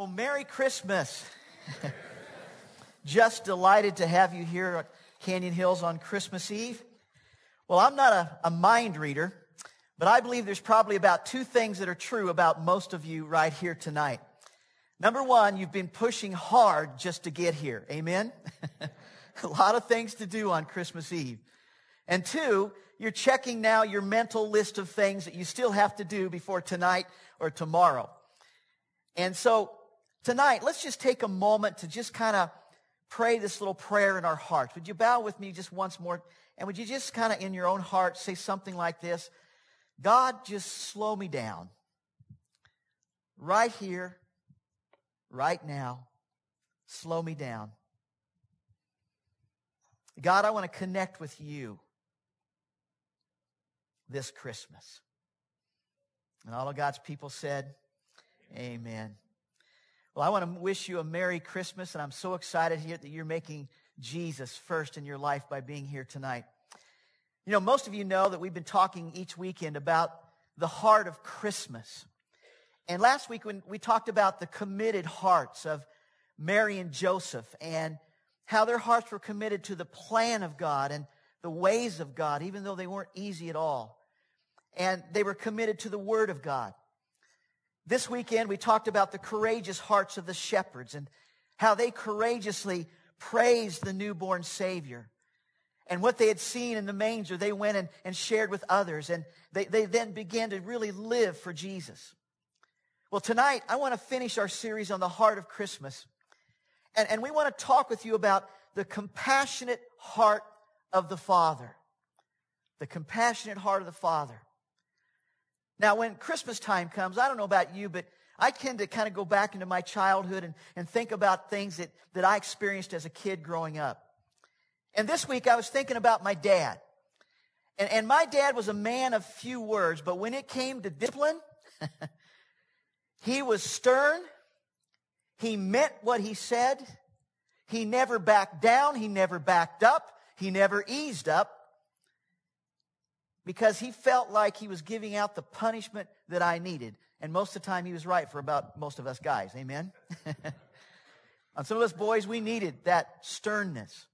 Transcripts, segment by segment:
Well, Merry Christmas. Just delighted to have you here at Canyon Hills on Christmas Eve. Well, I'm not a, a, mind reader, but I believe there's probably about two things that are true about most of you right here tonight. Number one, you've been pushing hard just to get here. Amen? a lot of things to do on Christmas Eve. And two, you're checking now your mental list of things that you still have to do before tonight or tomorrow. And so tonight, let's just take a moment to just kind of pray this little prayer in our hearts. Would you bow with me just once more? And would you just kind of in your own heart say something like this? God, just slow me down. Right here, right now. Slow me down. God, I want to connect with you this Christmas. And all of God's people said, Amen. Well, I want to wish you a Merry Christmas, and I'm so excited here that you're making Jesus first in your life by being here tonight. You know, most of you know that we've been talking each weekend about the heart of Christmas. And last week when we talked about the committed hearts of Mary and Joseph and how their hearts were committed to the plan of God and the ways of God, even though they weren't easy at all. And they were committed to the Word of God. This weekend, we talked about the courageous hearts of the shepherds and how they courageously praised the newborn Savior. And what they had seen in the manger, they went and, and shared with others. And they, they then began to really live for Jesus. Well, tonight, I want to finish our series on the heart of Christmas. And, and we want to talk with you about the compassionate heart of the Father. The compassionate heart of the Father. Now, when Christmas time comes, I don't know about you, but I tend to kind of go back into my childhood and, and think about things that, that I experienced as a kid growing up. And this week I was thinking about my dad. And, and my dad was a man of few words, but when it came to discipline, he was stern. He meant what he said. He never backed down. He never backed up. He never eased up because he felt like he was giving out the punishment that I needed. And most of the time he was right for about most of us guys. Amen? On some of us boys, we needed that sternness.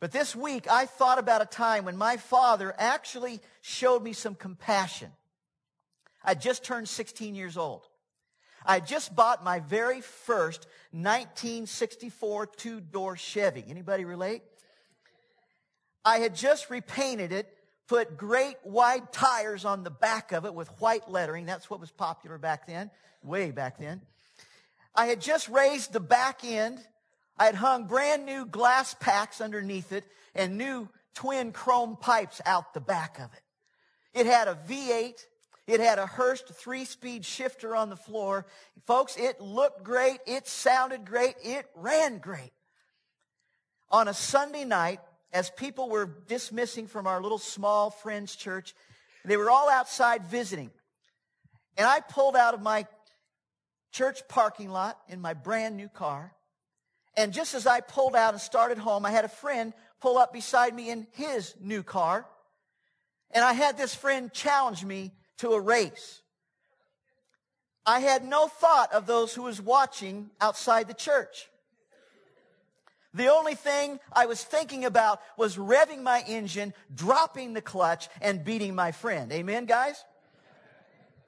But this week, I thought about a time when my father actually showed me some compassion. I just turned 16 years old. I just bought my very first 1964 two-door Chevy. Anybody relate? I had just repainted it put great wide tires on the back of it with white lettering. That's what was popular back then, way back then. I had just raised the back end. I had hung brand new glass packs underneath it and new twin chrome pipes out the back of it. It had a V8. It had a Hurst three-speed shifter on the floor. Folks, it looked great. It sounded great. It ran great. On a Sunday night, as people were dismissing from our little small friends church, they were all outside visiting. And I pulled out of my church parking lot in my brand new car. And just as I pulled out and started home, I had a friend pull up beside me in his new car. And I had this friend challenge me to a race. I had no thought of those who was watching outside the church. The only thing I was thinking about was revving my engine, dropping the clutch, and beating my friend. Amen, guys?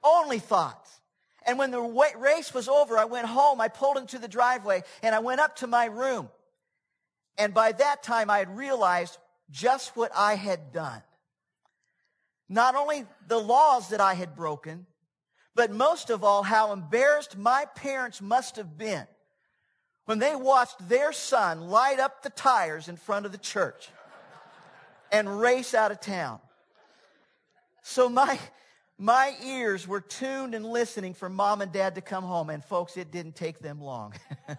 Only thoughts. And when the race was over, I went home, I pulled into the driveway, and I went up to my room. And by that time, I had realized just what I had done. Not only the laws that I had broken, but most of all, how embarrassed my parents must have been when they watched their son light up the tires in front of the church and race out of town. So my, my ears were tuned and listening for mom and dad to come home. And folks, it didn't take them long.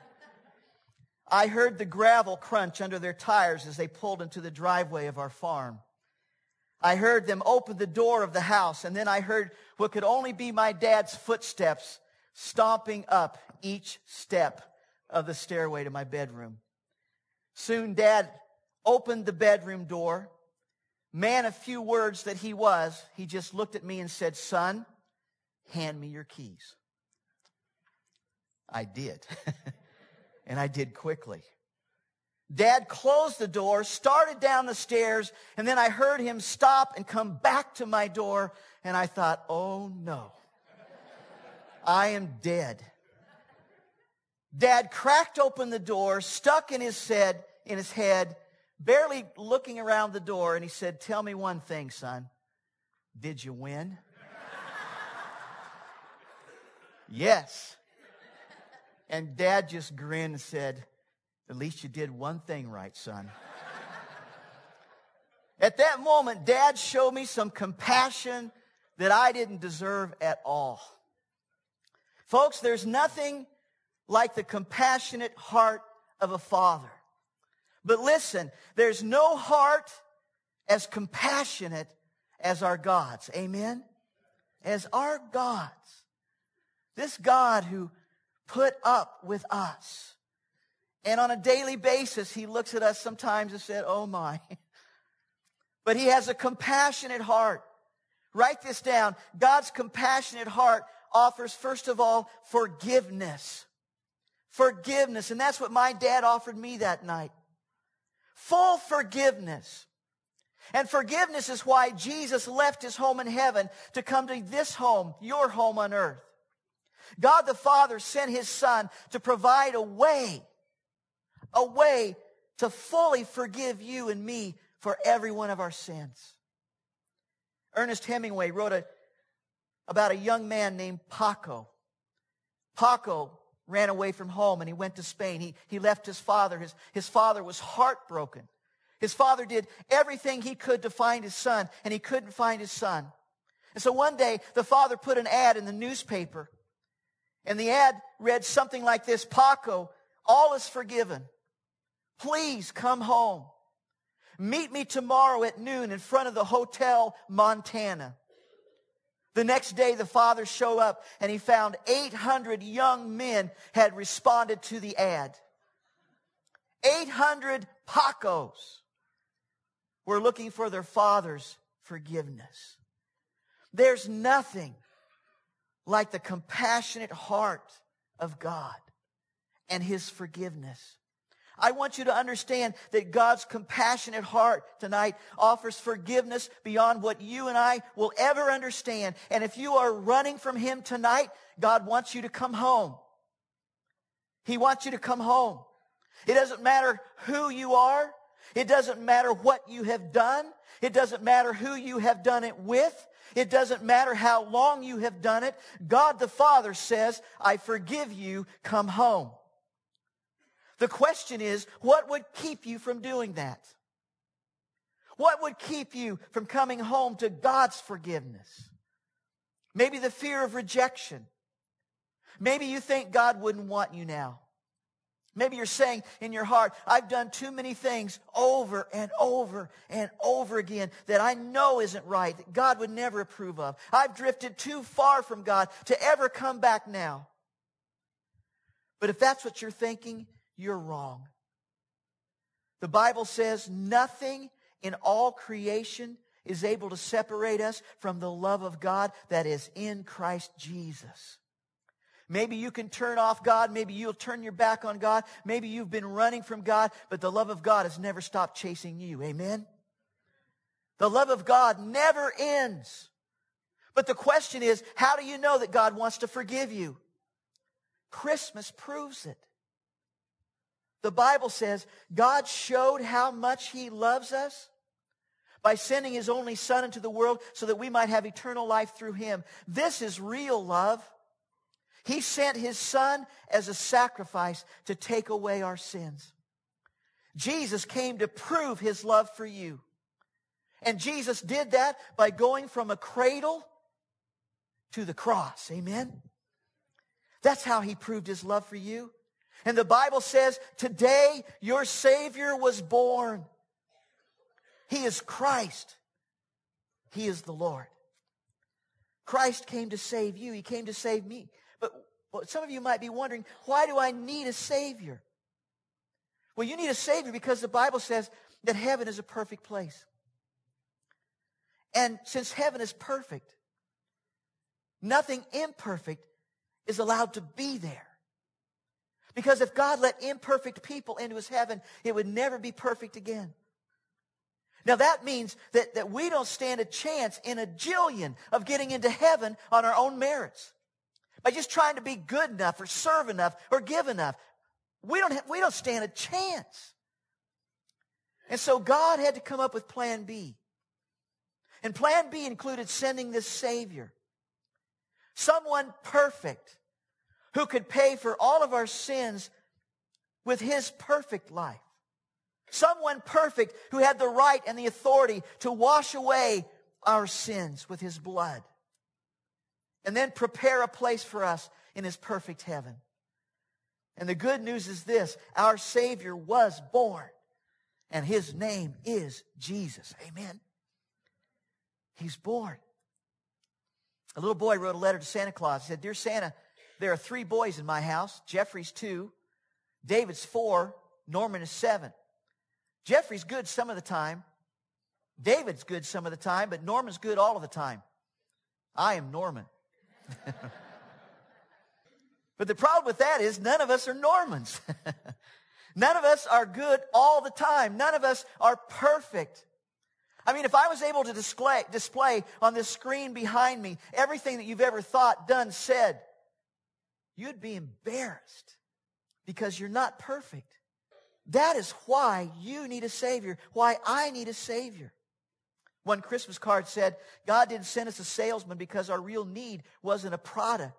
I heard the gravel crunch under their tires as they pulled into the driveway of our farm. I heard them open the door of the house, and then I heard what could only be my dad's footsteps stomping up each step of the stairway to my bedroom. Soon dad opened the bedroom door. Man, a few words that he was, he just looked at me and said, son, hand me your keys. I did. and I did quickly. Dad closed the door, started down the stairs, and then I heard him stop and come back to my door, and I thought, oh no, I am dead. Dad cracked open the door, stuck in his head, in his head, barely looking around the door, and he said, Tell me one thing, son. Did you win? yes. And dad just grinned and said, At least you did one thing right, son. At that moment, dad showed me some compassion that I didn't deserve at all. Folks, there's nothing like the compassionate heart of a father. But listen, there's no heart as compassionate as our God's. Amen? As our God's. This God who put up with us. And on a daily basis, he looks at us sometimes and said, Oh my. But he has a compassionate heart. Write this down. God's compassionate heart offers, first of all, forgiveness. Forgiveness. And that's what my dad offered me that night. Full forgiveness. And forgiveness is why Jesus left his home in heaven to come to this home, your home on earth. God the Father sent his Son to provide a way, a way to fully forgive you and me for every one of our sins. Ernest Hemingway wrote a, about a young man named Paco. Paco ran away from home and he went to Spain. He, he left his father. His, his father was heartbroken. His father did everything he could to find his son, and he couldn't find his son. And so one day, the father put an ad in the newspaper, and the ad read something like this Paco, all is forgiven. Please come home. Meet me tomorrow at noon in front of the Hotel Montana. The next day, the father showed up and he found 800 young men had responded to the ad. 800 Pacos were looking for their father's forgiveness. There's nothing like the compassionate heart of God and his forgiveness. I want you to understand that God's compassionate heart tonight offers forgiveness beyond what you and I will ever understand. And if you are running from Him tonight, God wants you to come home. He wants you to come home. It doesn't matter who you are. It doesn't matter what you have done. It doesn't matter who you have done it with. It doesn't matter how long you have done it. God the Father says, I forgive you. Come home. The question is, what would keep you from doing that? What would keep you from coming home to God's forgiveness? Maybe the fear of rejection. Maybe you think God wouldn't want you now. Maybe you're saying in your heart, I've done too many things over and over and over again that I know isn't right, that God would never approve of. I've drifted too far from God to ever come back now. But if that's what you're thinking, you're wrong. The Bible says nothing in all creation is able to separate us from the love of God that is in Christ Jesus. Maybe you can turn off God. Maybe you'll turn your back on God. Maybe you've been running from God, but the love of God has never stopped chasing you. Amen? The love of God never ends. But the question is, how do you know that God wants to forgive you? Christmas proves it. The Bible says God showed how much He loves us by sending His only Son into the world so that we might have eternal life through Him. This is real love. He sent His Son as a sacrifice to take away our sins. Jesus came to prove His love for you. And Jesus did that by going from a cradle to the cross. Amen? That's how He proved His love for you. And the Bible says, today your Savior was born. He is Christ. He is the Lord. Christ came to save you. He came to save me. But some of you might be wondering, why do I need a Savior? Well, you need a Savior because the Bible says that heaven is a perfect place. And since heaven is perfect, nothing imperfect is allowed to be there. Because if God let imperfect people into his heaven, it would never be perfect again. Now that means that, that we don't stand a chance in a jillion of getting into heaven on our own merits. By just trying to be good enough or serve enough or give enough. We don't, have, we don't stand a chance. And so God had to come up with plan B. And plan B included sending this Savior. Someone perfect who could pay for all of our sins with His perfect life. Someone perfect who had the right and the authority to wash away our sins with His blood. And then prepare a place for us in His perfect heaven. And the good news is this our Savior was born, and His name is Jesus. Amen. He's born. A little boy wrote a letter to Santa Claus. He said, Dear Santa, there are three boys in my house. Jeffrey's two, David's four, Norman is seven. Jeffrey's good some of the time. David's good some of the time, but Norman's good all of the time. I am Norman. but the problem with that is none of us are Normans. none of us are good all the time. None of us are perfect. I mean, if I was able to display, display on this screen behind me everything that you've ever thought, done, said, you'd be embarrassed because you're not perfect. That is why you need a Savior, why I need a Savior. One Christmas card said, God didn't send us a salesman because our real need wasn't a product.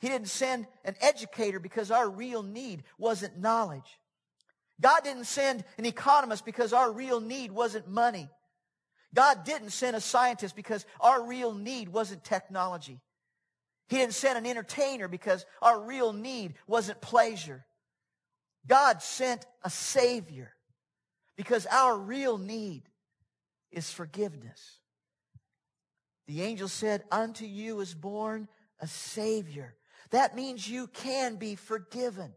He didn't send an educator because our real need wasn't knowledge. God didn't send an economist because our real need wasn't money. God didn't send a scientist because our real need wasn't technology. He didn't send an entertainer because our real need wasn't pleasure. God sent a Savior because our real need is forgiveness. The angel said, Unto you is born a Savior. That means you can be forgiven.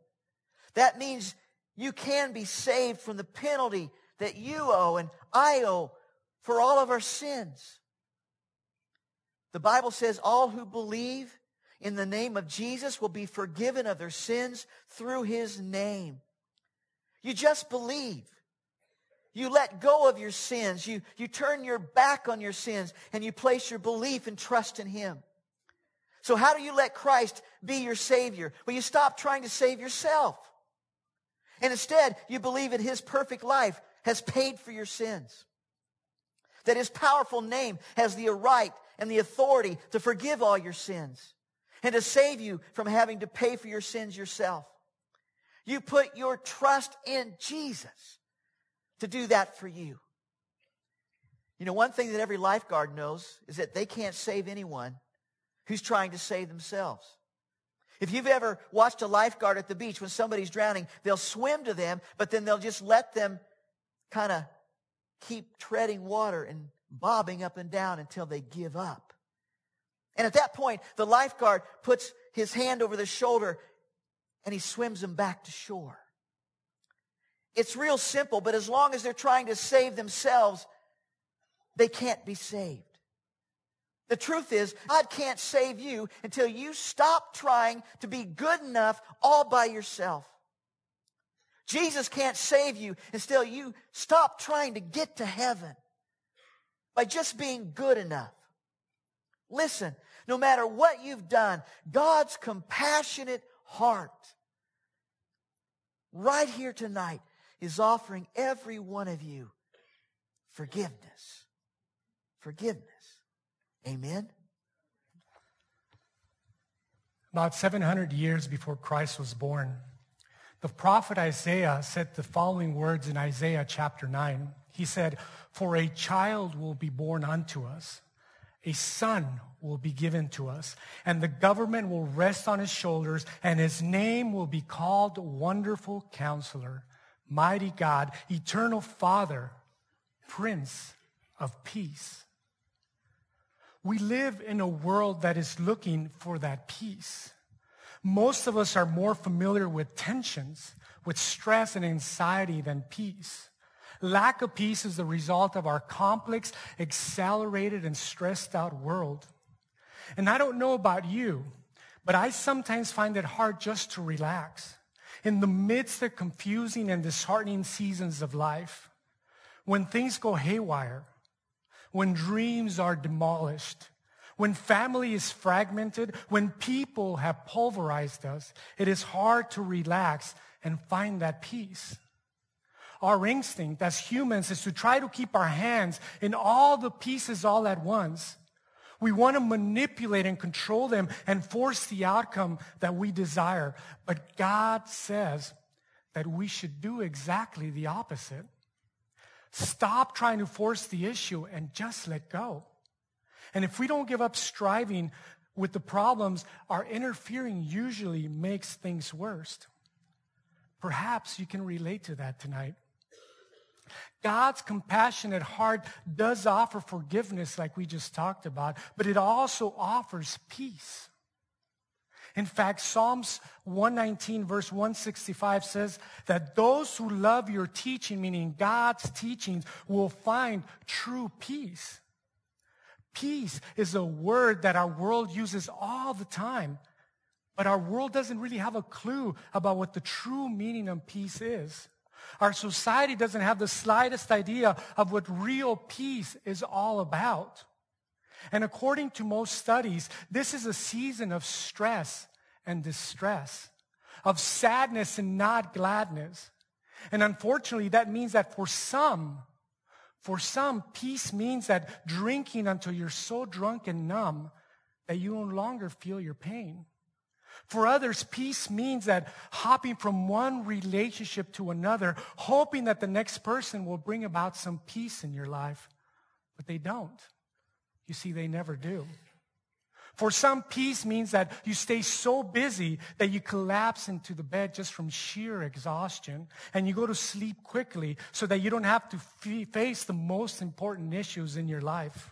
That means you can be saved from the penalty that you owe and I owe for all of our sins. The Bible says all who believe in the name of Jesus will be forgiven of their sins through his name. You just believe. You let go of your sins. You, you turn your back on your sins and you place your belief and trust in him. So how do you let Christ be your Savior? Well, you stop trying to save yourself. And instead, you believe that his perfect life has paid for your sins. That his powerful name has the right and the authority to forgive all your sins and to save you from having to pay for your sins yourself. You put your trust in Jesus to do that for you. You know, one thing that every lifeguard knows is that they can't save anyone who's trying to save themselves. If you've ever watched a lifeguard at the beach when somebody's drowning, they'll swim to them, but then they'll just let them kind of keep treading water and bobbing up and down until they give up. And at that point, the lifeguard puts his hand over the shoulder and he swims them back to shore. It's real simple, but as long as they're trying to save themselves, they can't be saved. The truth is, God can't save you until you stop trying to be good enough all by yourself. Jesus can't save you until you stop trying to get to heaven by just being good enough. Listen, no matter what you've done, God's compassionate heart right here tonight is offering every one of you forgiveness. Forgiveness. Amen. About 700 years before Christ was born, the prophet Isaiah said the following words in Isaiah chapter 9. He said, For a child will be born unto us, a son will be given to us, and the government will rest on his shoulders, and his name will be called Wonderful Counselor, Mighty God, Eternal Father, Prince of Peace. We live in a world that is looking for that peace. Most of us are more familiar with tensions, with stress and anxiety than peace. Lack of peace is the result of our complex, accelerated, and stressed out world. And I don't know about you, but I sometimes find it hard just to relax. In the midst of confusing and disheartening seasons of life, when things go haywire, when dreams are demolished, when family is fragmented, when people have pulverized us, it is hard to relax and find that peace. Our instinct as humans is to try to keep our hands in all the pieces all at once. We want to manipulate and control them and force the outcome that we desire. But God says that we should do exactly the opposite. Stop trying to force the issue and just let go. And if we don't give up striving with the problems, our interfering usually makes things worse. Perhaps you can relate to that tonight. God's compassionate heart does offer forgiveness, like we just talked about, but it also offers peace. In fact, Psalms 119, verse 165 says that those who love your teaching, meaning God's teachings, will find true peace. Peace is a word that our world uses all the time, but our world doesn't really have a clue about what the true meaning of peace is. Our society doesn't have the slightest idea of what real peace is all about. And according to most studies, this is a season of stress and distress, of sadness and not gladness. And unfortunately, that means that for some, for some, peace means that drinking until you're so drunk and numb that you no longer feel your pain. For others, peace means that hopping from one relationship to another, hoping that the next person will bring about some peace in your life. But they don't. You see, they never do. For some, peace means that you stay so busy that you collapse into the bed just from sheer exhaustion and you go to sleep quickly so that you don't have to face the most important issues in your life.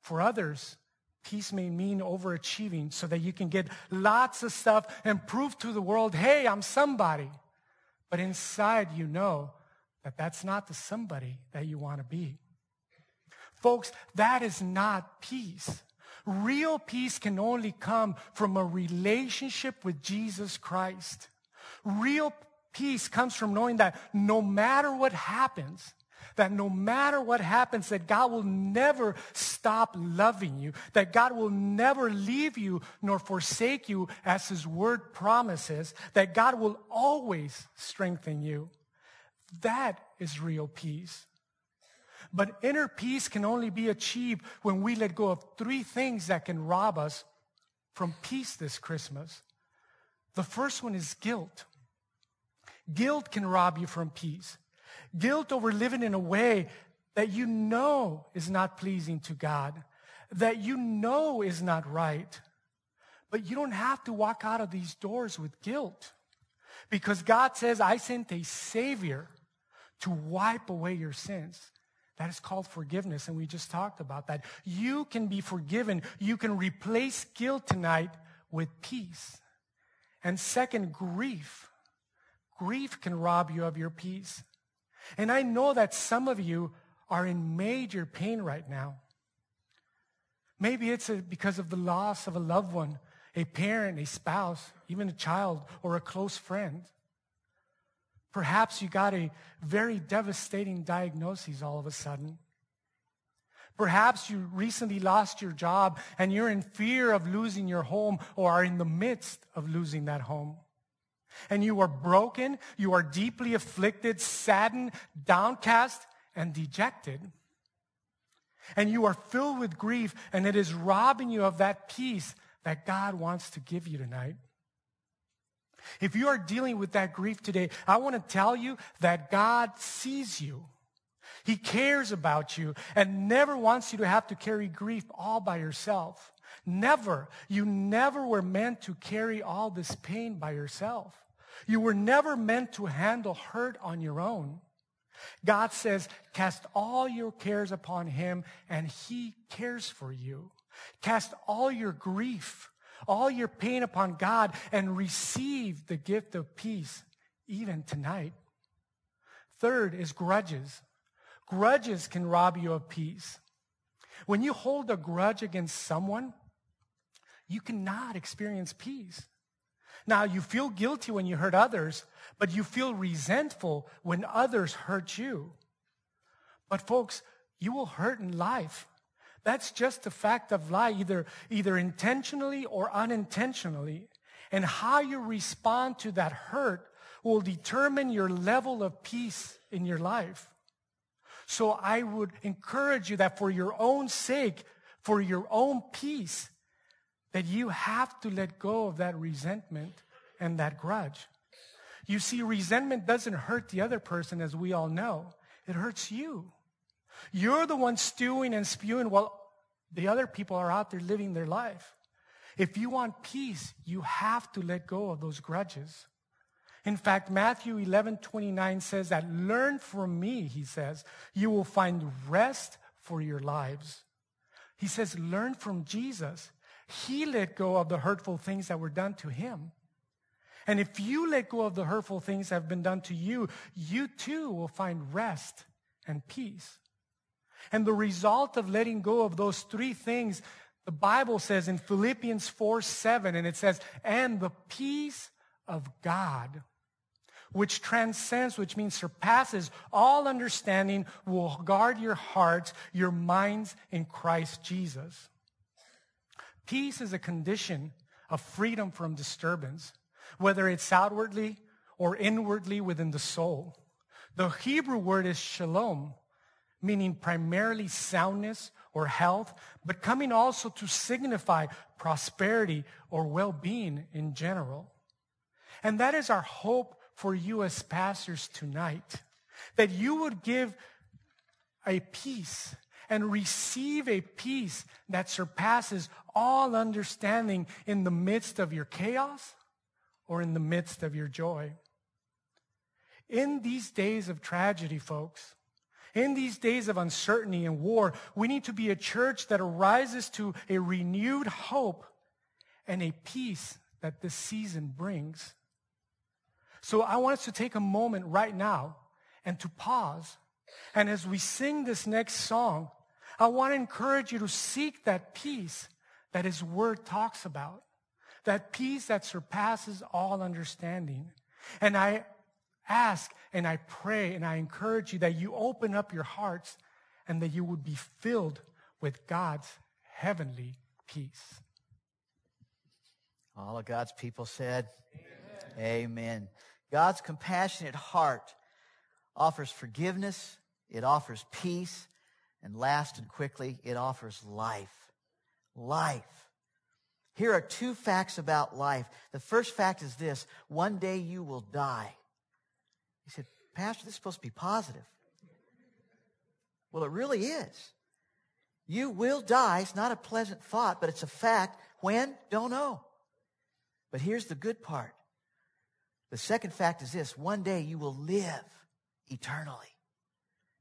For others, Peace may mean overachieving so that you can get lots of stuff and prove to the world, hey, I'm somebody. But inside, you know that that's not the somebody that you want to be. Folks, that is not peace. Real peace can only come from a relationship with Jesus Christ. Real peace comes from knowing that no matter what happens, that no matter what happens, that God will never stop loving you, that God will never leave you nor forsake you as his word promises, that God will always strengthen you. That is real peace. But inner peace can only be achieved when we let go of three things that can rob us from peace this Christmas. The first one is guilt. Guilt can rob you from peace. Guilt over living in a way that you know is not pleasing to God, that you know is not right. But you don't have to walk out of these doors with guilt because God says, I sent a Savior to wipe away your sins. That is called forgiveness, and we just talked about that. You can be forgiven. You can replace guilt tonight with peace. And second, grief. Grief can rob you of your peace. And I know that some of you are in major pain right now. Maybe it's because of the loss of a loved one, a parent, a spouse, even a child, or a close friend. Perhaps you got a very devastating diagnosis all of a sudden. Perhaps you recently lost your job and you're in fear of losing your home or are in the midst of losing that home and you are broken, you are deeply afflicted, saddened, downcast, and dejected. And you are filled with grief, and it is robbing you of that peace that God wants to give you tonight. If you are dealing with that grief today, I want to tell you that God sees you. He cares about you and never wants you to have to carry grief all by yourself. Never. You never were meant to carry all this pain by yourself. You were never meant to handle hurt on your own. God says, cast all your cares upon him and he cares for you. Cast all your grief, all your pain upon God and receive the gift of peace even tonight. Third is grudges. Grudges can rob you of peace. When you hold a grudge against someone, you cannot experience peace. Now, you feel guilty when you hurt others, but you feel resentful when others hurt you. But folks, you will hurt in life. That's just a fact of life, either, either intentionally or unintentionally. And how you respond to that hurt will determine your level of peace in your life. So I would encourage you that for your own sake, for your own peace, that you have to let go of that resentment and that grudge. You see, resentment doesn't hurt the other person, as we all know. It hurts you. You're the one stewing and spewing while the other people are out there living their life. If you want peace, you have to let go of those grudges. In fact, Matthew 11, 29 says that, learn from me, he says, you will find rest for your lives. He says, learn from Jesus. He let go of the hurtful things that were done to him. And if you let go of the hurtful things that have been done to you, you too will find rest and peace. And the result of letting go of those three things, the Bible says in Philippians 4 7, and it says, and the peace of God, which transcends, which means surpasses all understanding, will guard your hearts, your minds in Christ Jesus. Peace is a condition of freedom from disturbance, whether it's outwardly or inwardly within the soul. The Hebrew word is shalom, meaning primarily soundness or health, but coming also to signify prosperity or well-being in general. And that is our hope for you as pastors tonight, that you would give a peace and receive a peace that surpasses all understanding in the midst of your chaos or in the midst of your joy. In these days of tragedy, folks, in these days of uncertainty and war, we need to be a church that arises to a renewed hope and a peace that this season brings. So I want us to take a moment right now and to pause. And as we sing this next song, I want to encourage you to seek that peace that His Word talks about, that peace that surpasses all understanding. And I ask and I pray and I encourage you that you open up your hearts and that you would be filled with God's heavenly peace. All of God's people said, Amen. Amen. God's compassionate heart offers forgiveness, it offers peace, and last and quickly, it offers life. Life. Here are two facts about life. The first fact is this one day you will die. He said, Pastor, this is supposed to be positive. Well, it really is. You will die. It's not a pleasant thought, but it's a fact. When? Don't know. But here's the good part. The second fact is this one day you will live eternally.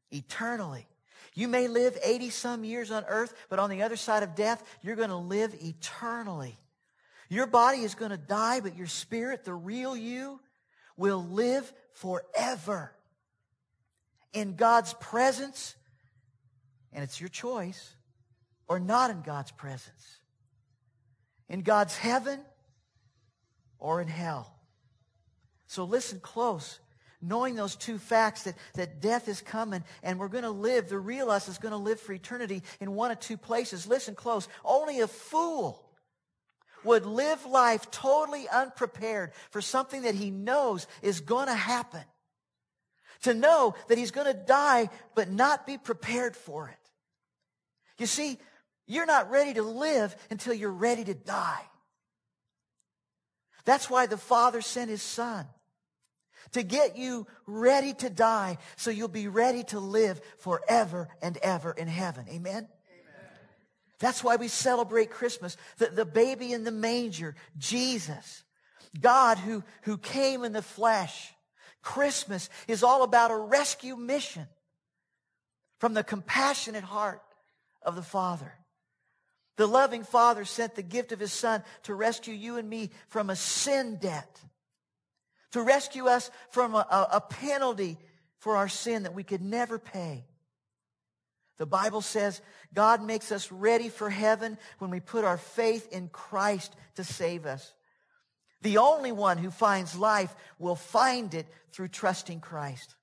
Eternally. You may live 80 some years on earth, but on the other side of death, you're going to live eternally. Your body is going to die, but your spirit, the real you, will live forever in God's presence, and it's your choice, or not in God's presence. In God's heaven or in hell. So listen close. Knowing those two facts that, that death is coming and we're going to live, the real us is going to live for eternity in one of two places. Listen close. Only a fool would live life totally unprepared for something that he knows is going to happen. To know that he's going to die, but not be prepared for it. You see, you're not ready to live until you're ready to die. That's why the Father sent his Son to get you ready to die so you'll be ready to live forever and ever in heaven. Amen? That's why we celebrate Christmas. The, the baby in the manger, Jesus. God who, who came in the flesh. Christmas is all about a rescue mission from the compassionate heart of the Father. The loving Father sent the gift of His Son to rescue you and me from a sin debt, to rescue us from a, a penalty for our sin that we could never pay. The Bible says God makes us ready for heaven when we put our faith in Christ to save us. The only one who finds life will find it through trusting Christ.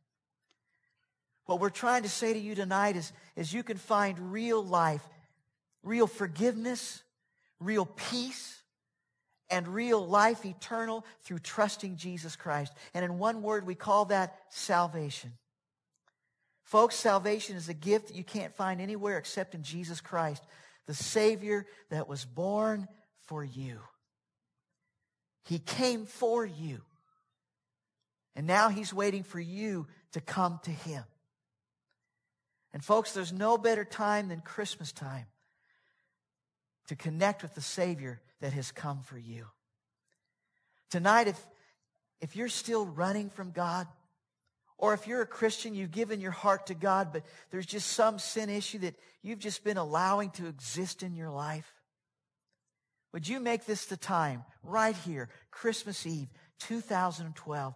What we're trying to say to you tonight is, is you can find real life, real forgiveness, real peace, and real life eternal through trusting Jesus Christ. And in one word, we call that salvation. Folks, salvation is a gift that you can't find anywhere except in Jesus Christ, the Savior that was born for you. He came for you. And now He's waiting for you to come to Him. And folks, there's no better time than Christmas time to connect with the Savior that has come for you. Tonight, if, if you're still running from God, or if you're a Christian, you've given your heart to God, but there's just some sin issue that you've just been allowing to exist in your life, would you make this the time, right here, Christmas Eve, 2012,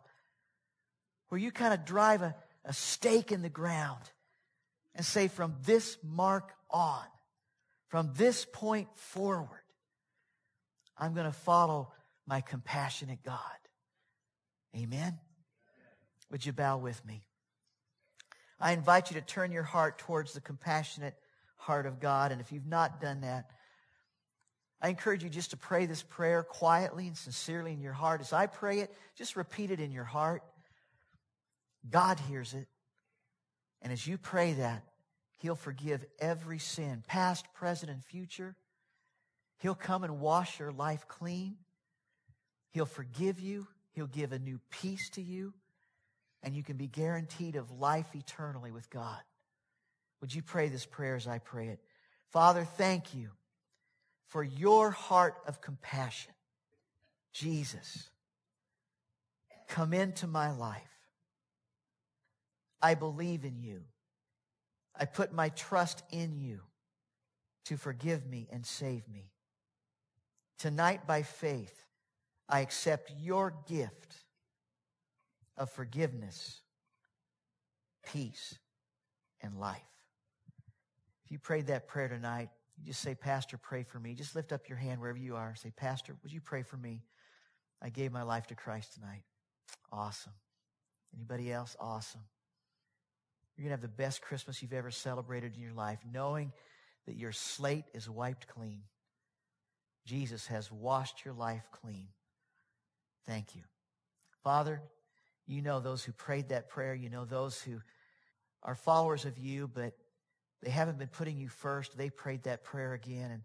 where you kind of drive a, a stake in the ground and say, from this mark on, from this point forward, I'm going to follow my compassionate God. Amen. Would you bow with me? I invite you to turn your heart towards the compassionate heart of God. And if you've not done that, I encourage you just to pray this prayer quietly and sincerely in your heart. As I pray it, just repeat it in your heart. God hears it. And as you pray that, He'll forgive every sin, past, present, and future. He'll come and wash your life clean. He'll forgive you. He'll give a new peace to you. And you can be guaranteed of life eternally with God. Would you pray this prayer as I pray it? Father, thank you for your heart of compassion. Jesus, come into my life. I believe in you. I put my trust in you to forgive me and save me. Tonight, by faith, I accept your gift of forgiveness, peace, and life. If you prayed that prayer tonight, you just say, Pastor, pray for me. Just lift up your hand wherever you are. Say, Pastor, would you pray for me? I gave my life to Christ tonight. Awesome. Anybody else? Awesome. You're going to have the best Christmas you've ever celebrated in your life, knowing that your slate is wiped clean. Jesus has washed your life clean. Thank you. Father, you know those who prayed that prayer. You know those who are followers of you, but they haven't been putting you first. They prayed that prayer again. And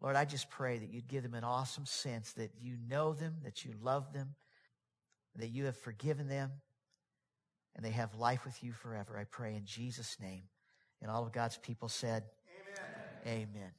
Lord, I just pray that you'd give them an awesome sense that you know them, that you love them, that you have forgiven them, and they have life with you forever. I pray in Jesus' name. And all of God's people said, Amen. Amen.